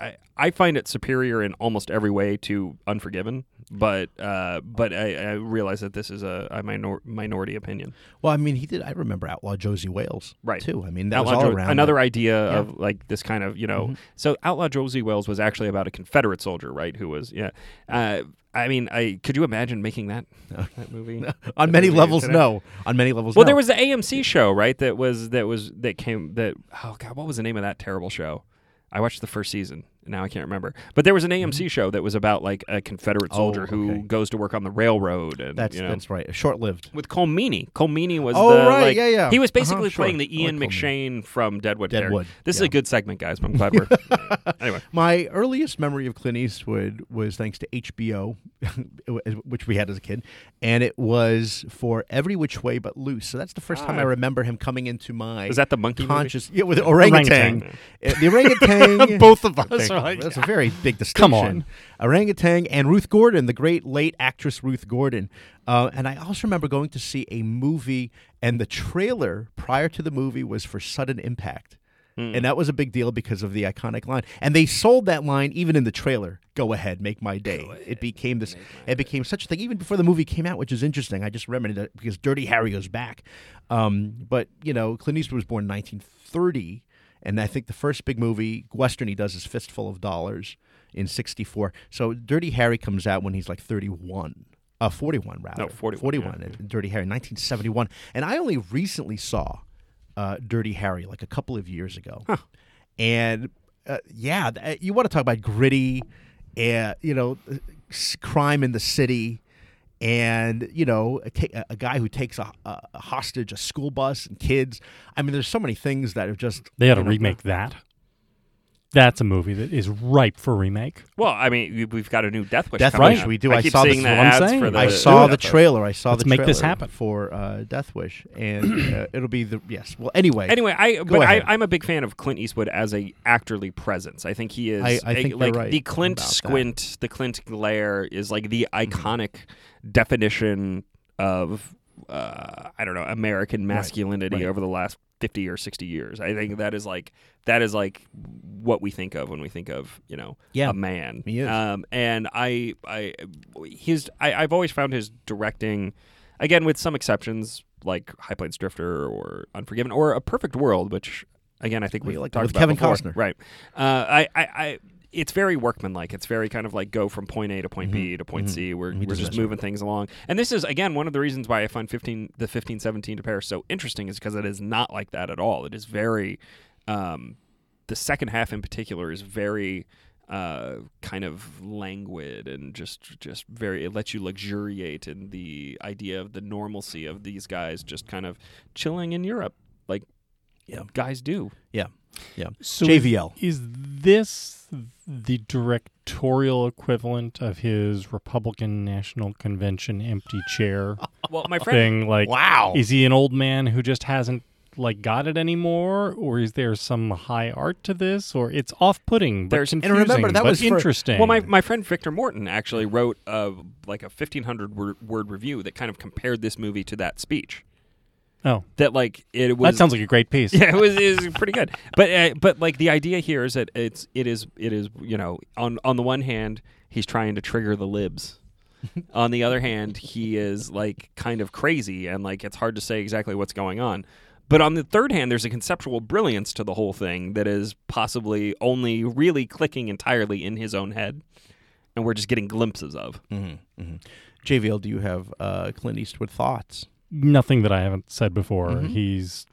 I I find it superior in almost every way to Unforgiven, but uh, but I, I realize that this is a, a minor, minority opinion. Well, I mean, he did. I remember Outlaw Josey Wales, Right. Too. I mean, that Outlaw was all Jo- around another idea Yeah. of like this kind of you know. Mhm. So Outlaw Josey Wales was actually about a Confederate soldier, right? Who was yeah. Uh, I mean, I could you imagine making that that movie on that many movie levels. today? No, on many levels. Well, no. there was the AMC show, right? That was that was that came that oh god, what was the name of that terrible show? I watched the first season. Now I can't remember. But there was an AMC show that was about like a Confederate Mm-hmm. Oh, soldier who goes to work on the railroad, and That's you know, that's right. Short lived. with Colm Meaney. Colm Meaney was Oh, the right, like yeah, yeah. he was Uh-huh, basically sure. playing the like Ian Cole McShane from Deadwood. Deadwood, This is a good segment, guys. I'm glad we're anyway. My earliest memory of Clint Eastwood was thanks to HBO, which we had as a kid, and it was for Every Which Way But Loose. So that's the first time I Ah. remember him coming into my Is that the monkey movie? conscious? Yeah, with orangutan. Orangutan. Uh, The orangutan. Both of us like, That's a very big distinction. Come on. Orangutan and Ruth Gordon, the great late actress Ruth Gordon. Uh, and I also remember going to see a movie, and the trailer prior to the movie was for Sudden Impact. Hmm. And that was a big deal because of the iconic line. And they sold that line even in the trailer. Go ahead, make my day. it became this. It became such a thing even before the movie came out, which is interesting. I just remembered that because Dirty Harry goes back. Um, but you know, Clint Eastwood was born in 1930, and I think the first big movie western he does is Fistful of Dollars in '64. So Dirty Harry comes out when he's like 31. Uh, 41 rather. No, 41, 41. yeah. uh, Dirty Harry, 1971. And I only recently saw uh, Dirty Harry like a couple of years ago. And uh, yeah, you want to talk about gritty, uh, you know, crime in the city, and you know, a, a guy who takes a, a hostage, a school bus, and kids. I mean, there's so many things that are just They had to remake that. That's a movie that is ripe for remake. Well, I mean, we- we've got a new Death Wish. Death coming Wish, up. we do. I, I keep saw the- seeing the that's what I'm ads saying. for the. I saw the it. trailer. I saw Let's the make trailer this happen. for uh, Death Wish, and uh, it'll be the yes. Well, anyway, Anyway, I but I, ahead. I'm a big fan of Clint Eastwood as a actorly presence. I think he is. I- I a- think you're like right the Clint about that. squint, the Clint glare is like the Mm-hmm. iconic definition of uh, I don't know American masculinity right. over the last fifty or sixty years. I think that is like that is like what we think of when we think of you know Yeah, a man. he is. Um, and I I his I, I've always found his directing again with some exceptions like High Plains Drifter or Unforgiven or A Perfect World, which again I think we like talked with about Kevin before. Costner. right? Uh, I, I, I it's very workmanlike. It's very kind of like go from point A to point B to point C. We're, He we're just moving things along. And this is again one of the reasons why I find 15 the 1517 to Paris so interesting is because it is not like that at all. It is very um, the second half in particular is very uh, kind of languid and just just very it lets you luxuriate in the idea of the normalcy of these guys just kind of chilling in Europe like Yeah. guys do. yeah, yeah. So JVL. Is, is this the directorial equivalent of his Republican National Convention empty chair Well, my friend thing? Like, Wow. is he an old man who just hasn't like got it anymore, or is there some high art to this, or it's off-putting but There's- and remember, that but was for- interesting? Well, my, my friend Victor Morton actually wrote uh, like a 1500 word, word review that kind of compared this movie to that speech. Oh, That like it was that sounds like a great piece. yeah, it was, it was pretty good. But uh, but like the idea here is that it's it is it is you know on on the one hand he's trying to trigger the libs. on the other hand, he is like kind of crazy and like it's hard to say exactly what's going on. But on the third hand, there's a conceptual brilliance to the whole thing that is possibly only really clicking entirely in his own head, and we're just getting glimpses of. Mm-hmm, JVL, do you have uh, Clint Eastwood thoughts? Nothing that I haven't said before. Mhm. He's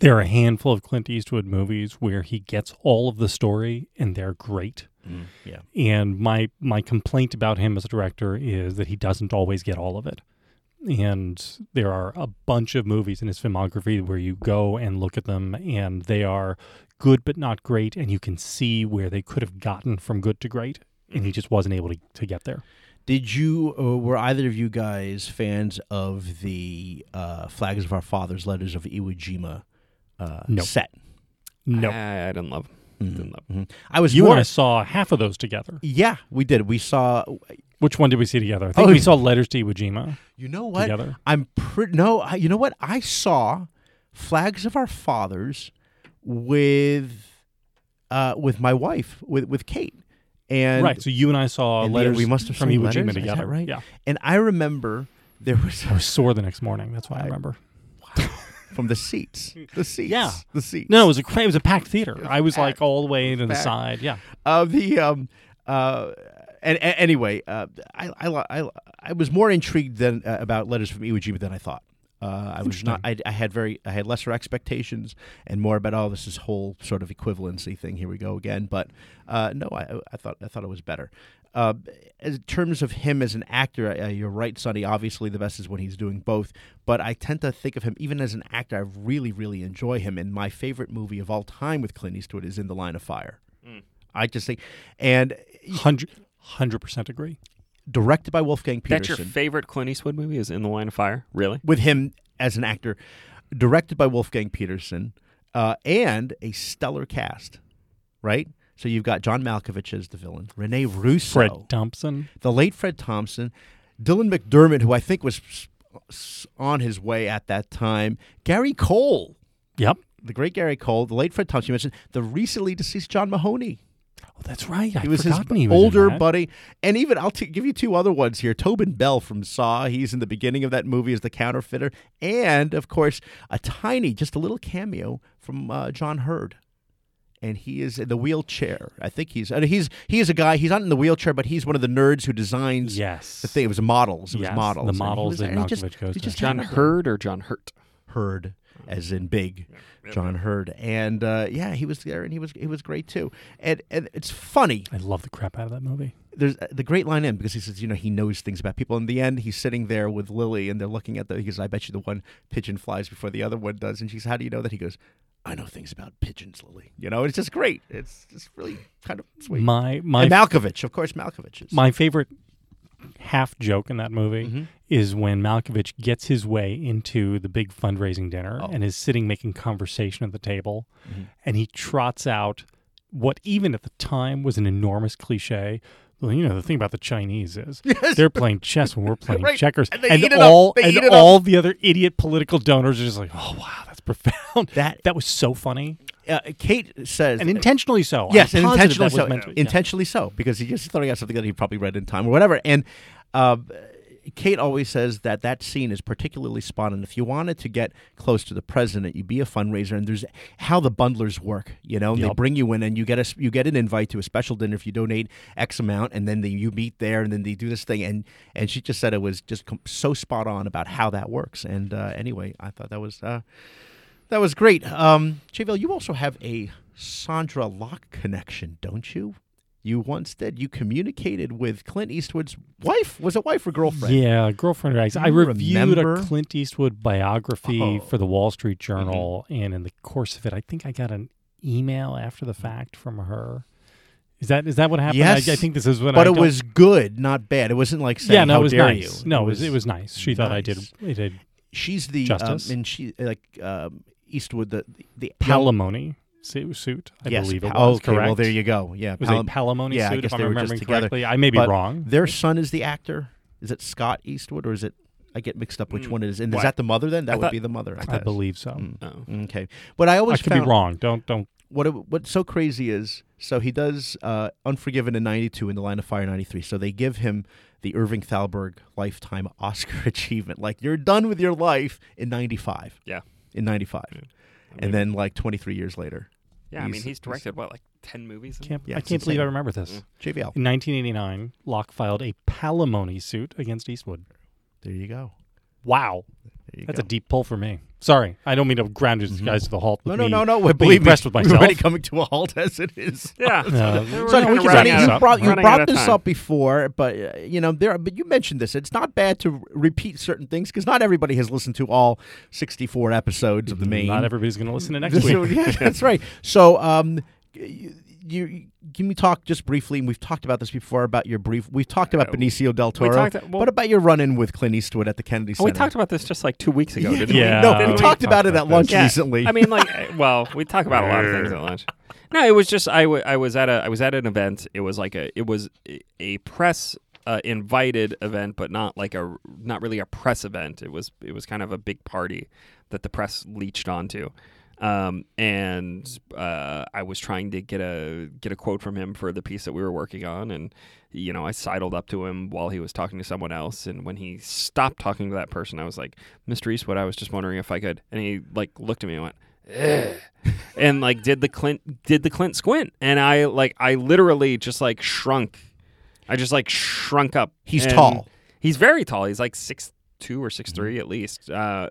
there are a handful of Clint Eastwood movies where he gets all of the story and they're great. Yeah. And my my complaint about him as a director is that he doesn't always get all of it. And there are a bunch of movies in his filmography where you go and look at them and they are good but not great and you can see where they could have gotten from good to great and he just wasn't able to, to get there. Did you, uh, were either of you guys fans of the uh, Flags of Our Fathers Letters of Iwo Jima uh, No. set? No. I, I didn't love. Didn't love. Mhm. I was You more, and I saw half of those together. Yeah, we did. We saw. Which one did we see together? I think Oh, we saw Letters to Iwo Jima You know what? together. I'm pretty. No, I, you know what? I saw Flags of Our Fathers with uh, with my wife, with with Kate, and right. So you and I saw and letters we must have from Iwo Jima together. right? Yeah. and I remember there was I was sore the next morning. That's why I, I- remember. from the seats, the seats, Yeah. the seats. No, it was a cra- it was a packed theater. I was like all the way to the side. Yeah. uh, the um uh and, and anyway uh, I, I I I was more intrigued than uh, about letters from Iwo Jima than I thought Uh, I was not. I, I had very. I had lesser expectations and more about oh, this is whole sort of equivalency thing. Here we go again. But uh, no, I, I thought I thought it was better. Uh, in terms of him as an actor, uh, you're right, Sonny. Obviously, the best is when he's doing both. But I tend to think of him even as an actor. I really, really enjoy him. And my favorite movie of all time with Clint Eastwood is In the Line of Fire. I just think, and Hundred hundred percent agree. Directed by Wolfgang Petersen. That's your favorite Clint Eastwood movie? Is In the Line of Fire? Really? with him as an actor, directed by Wolfgang Petersen, uh, and a stellar cast, right? So you've got John Malkovich as the villain, Rene Russo, Fred Thompson. the late Fred Thompson, Dylan McDermott, who I think was s- s- on his way at that time, Gary Cole, Yep. the great Gary Cole, the late Fred Thompson. You mentioned the recently deceased John Mahoney. Oh, that's right. I He was his he was older buddy, and even I'll t- give you two other ones here. Tobin Bell from Saw. He's in the beginning of that movie as the counterfeiter, and of course a tiny, just a little cameo from uh, John Heard, and he is in the wheelchair. I think he's and he's he is a guy. He's not in the wheelchair, but he's one of the nerds who designs Yes. the thing. It was models. It Yes, was models. the And he models was- that and he just- goes he just John had Hurd or John Hurt? Hurd, as in big, John Heard, and uh, yeah, he was there, and he was he was great too. And and it's funny I love the crap out of that movie. there's uh, the great line in because he says, you know, he knows things about people. In the end, he's sitting there with Lily, and they're looking at the. He goes, "I bet you the one pigeon flies before the other one does." And she's, "How do you know that?" He goes, "I know things about pigeons, Lily." You know, it's just great. It's just really kind of sweet. My my and Malkovich, of course, Malkovich is. my favorite half joke in that movie Mhm. is when Malkovich gets his way into the big fundraising dinner Oh. and is sitting making conversation at the table, Mhm. and he trots out what even at the time was an enormous cliche. Well, you know the thing about the Chinese is Yes. they're playing chess when we're playing Right. checkers, And they eat it up. all They and eat it up. all the other idiot political donors are just like, oh wow, that's profound. that That was so funny uh, Kate says, and intentionally so. Yes, and intentionally that so. meant to- yeah. Intentionally so, because he just throwing out something that he probably read in time or whatever. And uh, Kate always says that that scene is particularly spot on. If you wanted to get close to the president, you be a fundraiser, and there's how the bundlers work. You know, and they bring you in, and you get a you get an invite to a special dinner if you donate X amount, and then they, you meet there, and then they do this thing. And and she just said it was just com- so spot on about how that works. And uh, anyway, I thought that was. Uh, that was great. Um, JVL, you also have a Sondra Locke connection, don't you? You once did. You communicated with Clint Eastwood's wife. Was it wife or girlfriend? Yeah, girlfriend. I reviewed remember? a Clint Eastwood biography Oh. for the Wall Street Journal, Mm-hmm. and in the course of it, I think I got an email after the fact from her. Is that is that what happened? Yes, I, I think this is what. But I it don't- was good, not bad. It wasn't like saying, yeah, no, "How it was dare nice. you?" No, it was it was nice. She thought I did. nice. I did She's the Justice. um, and she like um, Eastwood the the palimony suit. I yes, believe it was okay, correct. well there you go. Yeah, It was palim- a palimony yeah, I suit. guess if they I'm were just remembering together. I may be But wrong. Their son is the actor. Is it Scott Eastwood or is it? I get mixed up which Mm, one it is. And what? is that the mother then? That I would thought- be the mother. I, I believe so. Mm. Oh. Okay, but I always I could found be wrong. Don't don't. what it, what's so crazy is so he does uh, Unforgiven in '92 in The Line of Fire '93. So they give him the Irving Thalberg Lifetime Oscar Achievement. Like you're done with your life in '95. Yeah. in '95, I mean, and then like 23 years later, yeah, I mean, he's- he's directed what, like ten movies? Can't, Yeah, I can't believe I remember this. Mm. JVL. In 1989, Locke filed a palimony suit against Eastwood. There you go. Wow. There you That's go. a deep pull for me. Sorry, I don't mean to ground you Mhm. guys to the halt. no, with no, me no, no. being Believe me, impressed with we're myself. already coming to a halt as it is. Yeah. No, We're so Sonny, kinda we can Sonny, running out you of- up. brought you brought this time. up before, but uh, you know there. But you mentioned this. It's not bad to repeat certain things because not everybody has listened to all 64 episodes of the main. Not everybody's going to listen to next So, week. yeah, that's right. So, um, you, you can we talk just briefly? And we've talked about this before about your brief. We've talked about Uh, Benicio del Toro. talked- well- what about your run-in with Clint Eastwood at the Kennedy Center? we talked about this just like two weeks ago, didn't Yeah. no, Uh, we we talked about talked it about at lunch. Yeah. recently. I mean, like, uh, well, we talk about a lot of things at lunch. No, it was just I, w- I was at a I was at an event. It was like a it was a- a press uh, invited event, but not like a not really a press event. It was it was kind of a big party that the press leached onto. Um, and uh, I was trying to get a get a quote from him for the piece that we were working on, and you know I sidled up to him while he was talking to someone else, and when he stopped talking to that person, I was like, "Mr. Eastwood, I was just wondering if I could," and he like looked at me and went. "Ugh," and like did the Clint did the Clint squint and I like I literally just like shrunk I just like shrunk up He's And tall. he's very tall he's like six two or six three at least, uh,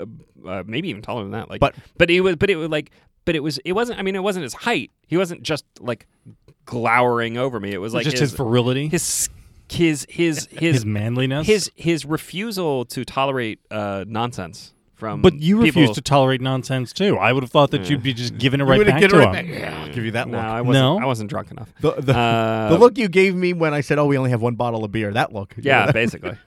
uh, maybe even taller than that. Like, But- but it was, but it was like, but it was, it wasn't. I mean, it wasn't his height. He wasn't just like glowering over me. It was like just his, virility, his his his his his manliness. his his refusal to tolerate uh, nonsense from. but you people. refuse to tolerate nonsense too. I would have thought that you'd be just giving it right back get to it him. back. Yeah, I'll give you that No, look. I wasn't. No? I wasn't drunk enough. The, the, Uh, the look you gave me when I said, "Oh, we only have one bottle of beer." That look. You Yeah, basically.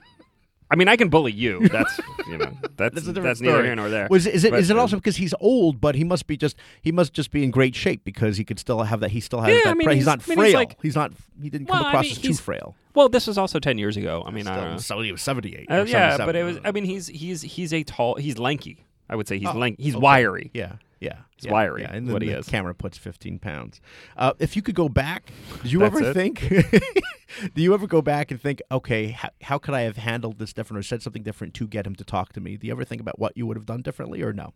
I mean, I can bully you. That's you know that's That's that's neither here nor there. Was is it But, is it uh, also because he's old, but he must be just he must just be in great shape because he could still have that. He still has Yeah, that. I mean, he's, he's- not I mean, frail. he's like- he's not. He didn't Well, come I across mean, as too frail. Well, this was also ten years ago. I mean, I don't know. So he was seventy eight. Uh, yeah, but it was. I mean, he's he's he's a tall. He's lanky. I would say he's Oh, lanky. He's okay. wiry. Yeah, yeah. He's yeah, wiry, Yeah, and what then he the is. camera puts 15 pounds. Uh, if you could go back, do you ever it? think? do you ever go back and think, okay, how, how could I have handled this different or said something different to get him to talk to me? Do you ever think about what you would have done differently or no?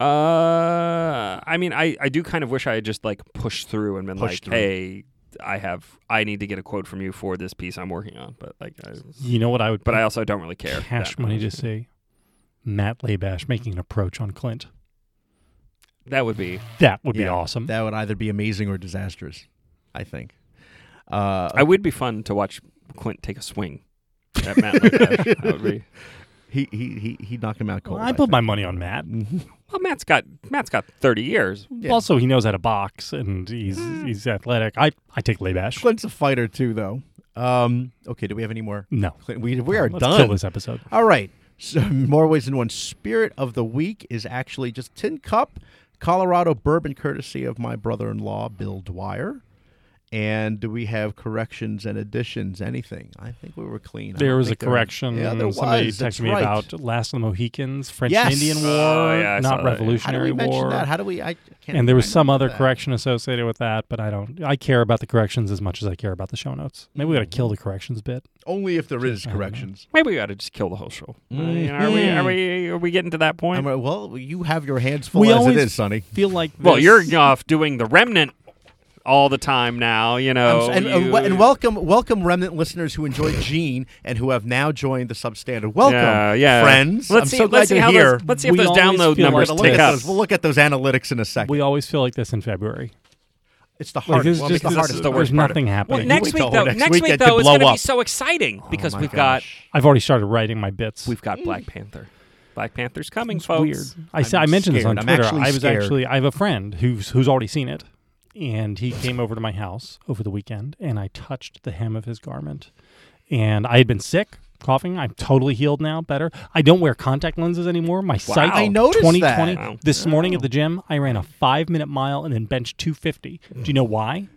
Uh, I mean, I I do kind of wish I had just like pushed through and been Pushed like, through. hey, I have I need to get a quote from you for this piece I'm working on. But like, I, You know what I would but I also don't really care. cash money to see? Matt Labash making an approach on Clint. That would be. That would be Yeah, awesome. That would either be amazing or disastrous, I think. Uh, I would be fun to watch Clint take a swing at Matt. That would be. he, he, he, he knocked him out cold. I put my money on Matt. Well, Matt's got Matt's got 30 years. Yeah. Also, he knows how to box and he's he's athletic. I, I take Labash. Clint's a fighter, too, though. Um, okay, do we have any more? No. Clint, we, we are Let's done. kill this episode. All right. So more ways than one. Spirit of the week is actually just Tin Cup, Colorado bourbon, courtesy of my brother-in-law Bill Dwyer. And do we have corrections and additions? Anything? I think we were clean. There was a there- correction. Yeah, there Somebody was. texted That's me right. about Last of the Mohicans, French Yes. Indian oh, War, Oh, yeah, I saw not that. How do Revolutionary we mention War. that? How do we? I can't and there was some other that. correction associated with that, but I don't. I care about the corrections as much as I care about the show notes. Maybe we got to kill the corrections bit. Only if there is I don't know. corrections. Maybe we ought to just kill the whole show. You know, are we are we are we getting to that point? I'm, well, you have your hands full We as always- it is, Sonny. Feel like well, you're off doing the remnant all the time now. You um, know, and, and, you- and welcome, welcome, remnant listeners who enjoy Gene and who have now joined the substandard. Welcome, Yeah, yeah. friends. Let's I'm see. so glad let's see you're how here. Those, let's see if We those download numbers like We'll look, at up. those, we'll look at those analytics in a second. We always feel like this in February. it's the Like hardest. this is well, just it's the this- hardest. the there's worst part. nothing Well, happening. next week though, next next week week though is going to be so exciting oh because Oh, we've got. I've already started writing my bits. we've got Black mm. Panther. Black Panther's coming, It's folks. weird. I I'm said I mentioned this on scared. I'm Twitter. I was scared. actually I have a friend who's who's already seen it, and he came over to my house over the weekend, and I touched the hem of his garment, and I had been sick. Coughing, I'm totally healed now, better. I don't wear contact lenses anymore. My sight, I noticed 2020. that. Wow. This morning at the gym, I ran a five minute mile and then benched 250. Do you know why?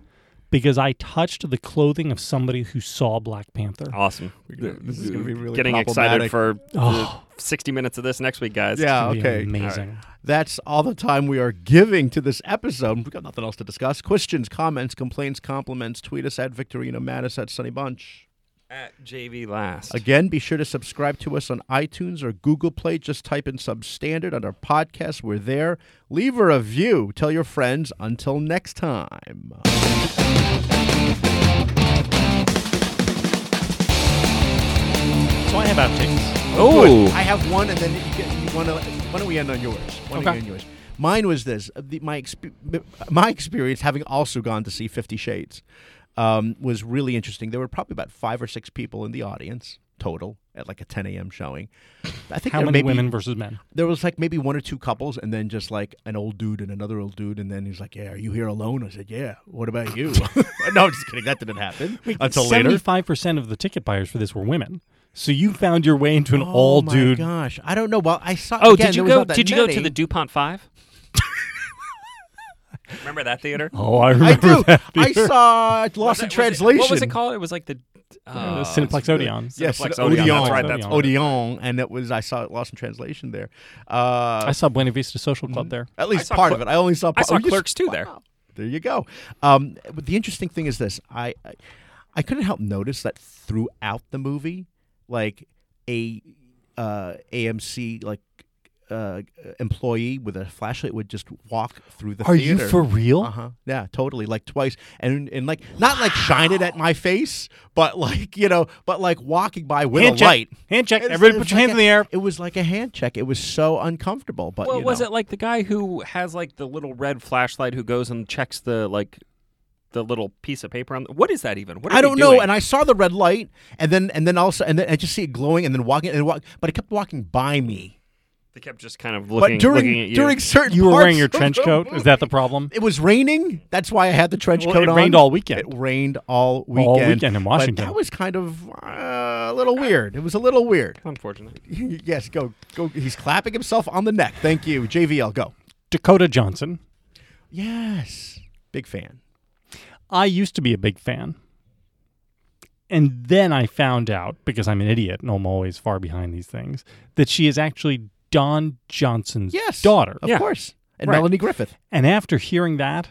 Because I touched the clothing of somebody who saw Black Panther. Awesome. This is gonna be really Getting excited for Oh. the 60 minutes of this next week, guys. Yeah, It's gonna be okay. amazing. That's all the time we are giving to this episode. We've got nothing else to discuss. Questions, comments, complaints, compliments. Tweet us at Victorino Matus at Sonny Bunch. At JV last. Again, be sure to subscribe to us on iTunes or Google Play. Just type in Substandard on our podcast. We're there. Leave a review. Tell your friends. Until next time. So I have outtakes. Oh, I have one, and then you get, you wanna, why don't we end on yours? Why don't Okay. we end on yours? Mine was this: uh, the, my exp- my experience, having also gone to see Fifty Shades, um, was really interesting. There were probably about five or six people in the audience total at like a 10 a.m. showing. I think How many maybe, women versus men? There was like maybe one or two couples, and then just like an old dude and another old dude, and then he's like, "Yeah, are you here alone?" I said, "Yeah." What about you? no, I'm just kidding. That didn't happen until later. Seventy-five percent of the ticket buyers for this were women. So you found your way into an all dude. Oh all my dude. gosh, I don't know. Well, I saw. oh, again, did you go? not that Did you go to the Dupont Five? Remember that theater? Oh, I I remember do. that. I saw Was Lost in it- it- Translation. what was it called? It was like the Uh, uh, Cineplex Odeon. Yes, Cineplex the Odeon. Odeon. That's right. That's Odeon. Odeon, and it was I saw it Lost in Translation there. Uh, I saw Buena Vista Social Club there. at least part Cler- of it. I only saw. I saw oh, you Clerks too wow. there. There you go. Um, but the interesting thing is this: I, I I couldn't help notice that throughout the movie, like a uh, AMC like uh, employee with a flashlight would just walk through the Are theater. you for real? Uh huh. Yeah, totally. Like twice, and and like not like shine it at my face, but like you know, but like walking by with Hand a check. light. Hand check. It's- Everybody it's put your hands like in the air. It was like a hand check. It was so uncomfortable. But Well, you was know. it like the guy who has like the little red flashlight who goes and checks the like the little piece of paper on? The, what is that even? What is I don't know. And I saw the red light, and then and then also and then I just see it glowing, and then walking and walk, but it kept walking by me. they kept just kind of looking, but during looking at you. during certain You were parts wearing your trench coat. Is that the problem? It was raining. That's why I had the trench Well, coat it on. rained all weekend. It rained all weekend. All weekend in but Washington. that was kind of uh, a little weird. It was a little weird. Unfortunately, yes, go go. He's clapping himself on the neck. Thank you, JVL. Go. Dakota Johnson. Yes, big fan. I used to be a big fan. And then I found out, because I'm an idiot and I'm always far behind these things, that she is actually Don Johnson's Yes, daughter. of Yeah. course, and Right. Melanie Griffith. And after hearing that,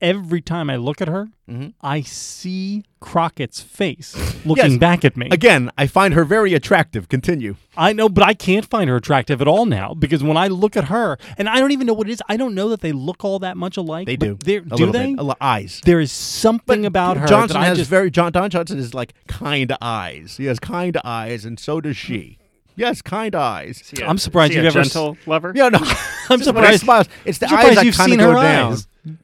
every time I look at her, Mhm. I see Crockett's face looking Yes. back at me. Again, I find her very attractive. Continue. I know, but I can't find her attractive at all now because when I look at her, and I don't even know what it is, I don't know that they look all that much alike. They do. they're- a Do they? Bit. A li- eyes. There is something about her Johnson that I has just very John Don Johnson is like kind eyes. He has kind eyes, and so does she. Yes, kind eyes. Is he a- I'm surprised you've a ever s- gentle lover. Yeah, no. I'm Just when I surprised- smile, It's the I'm eyes that you've kind seen of her go down.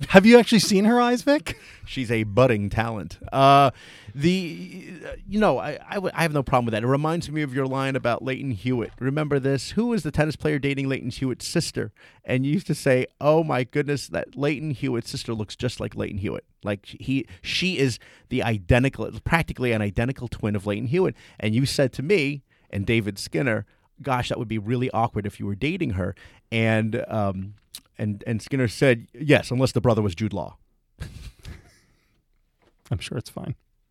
Have you actually seen her eyes, Vic? She's a budding talent. Uh, the you know I, I w- I have no problem with that. It reminds me of your line about Lleyton Hewitt. Remember this? Who was the tennis player dating Lleyton Hewitt's sister? And you used to say, "Oh my goodness, that Lleyton Hewitt's sister looks just like Lleyton Hewitt. Like he she is the identical, practically an identical twin of Lleyton Hewitt." And you said to me and David Skinner, "Gosh, that would be really awkward if you were dating her." And um, and and Skinner said, "Yes, unless the brother was Jude Law." I'm sure it's fine.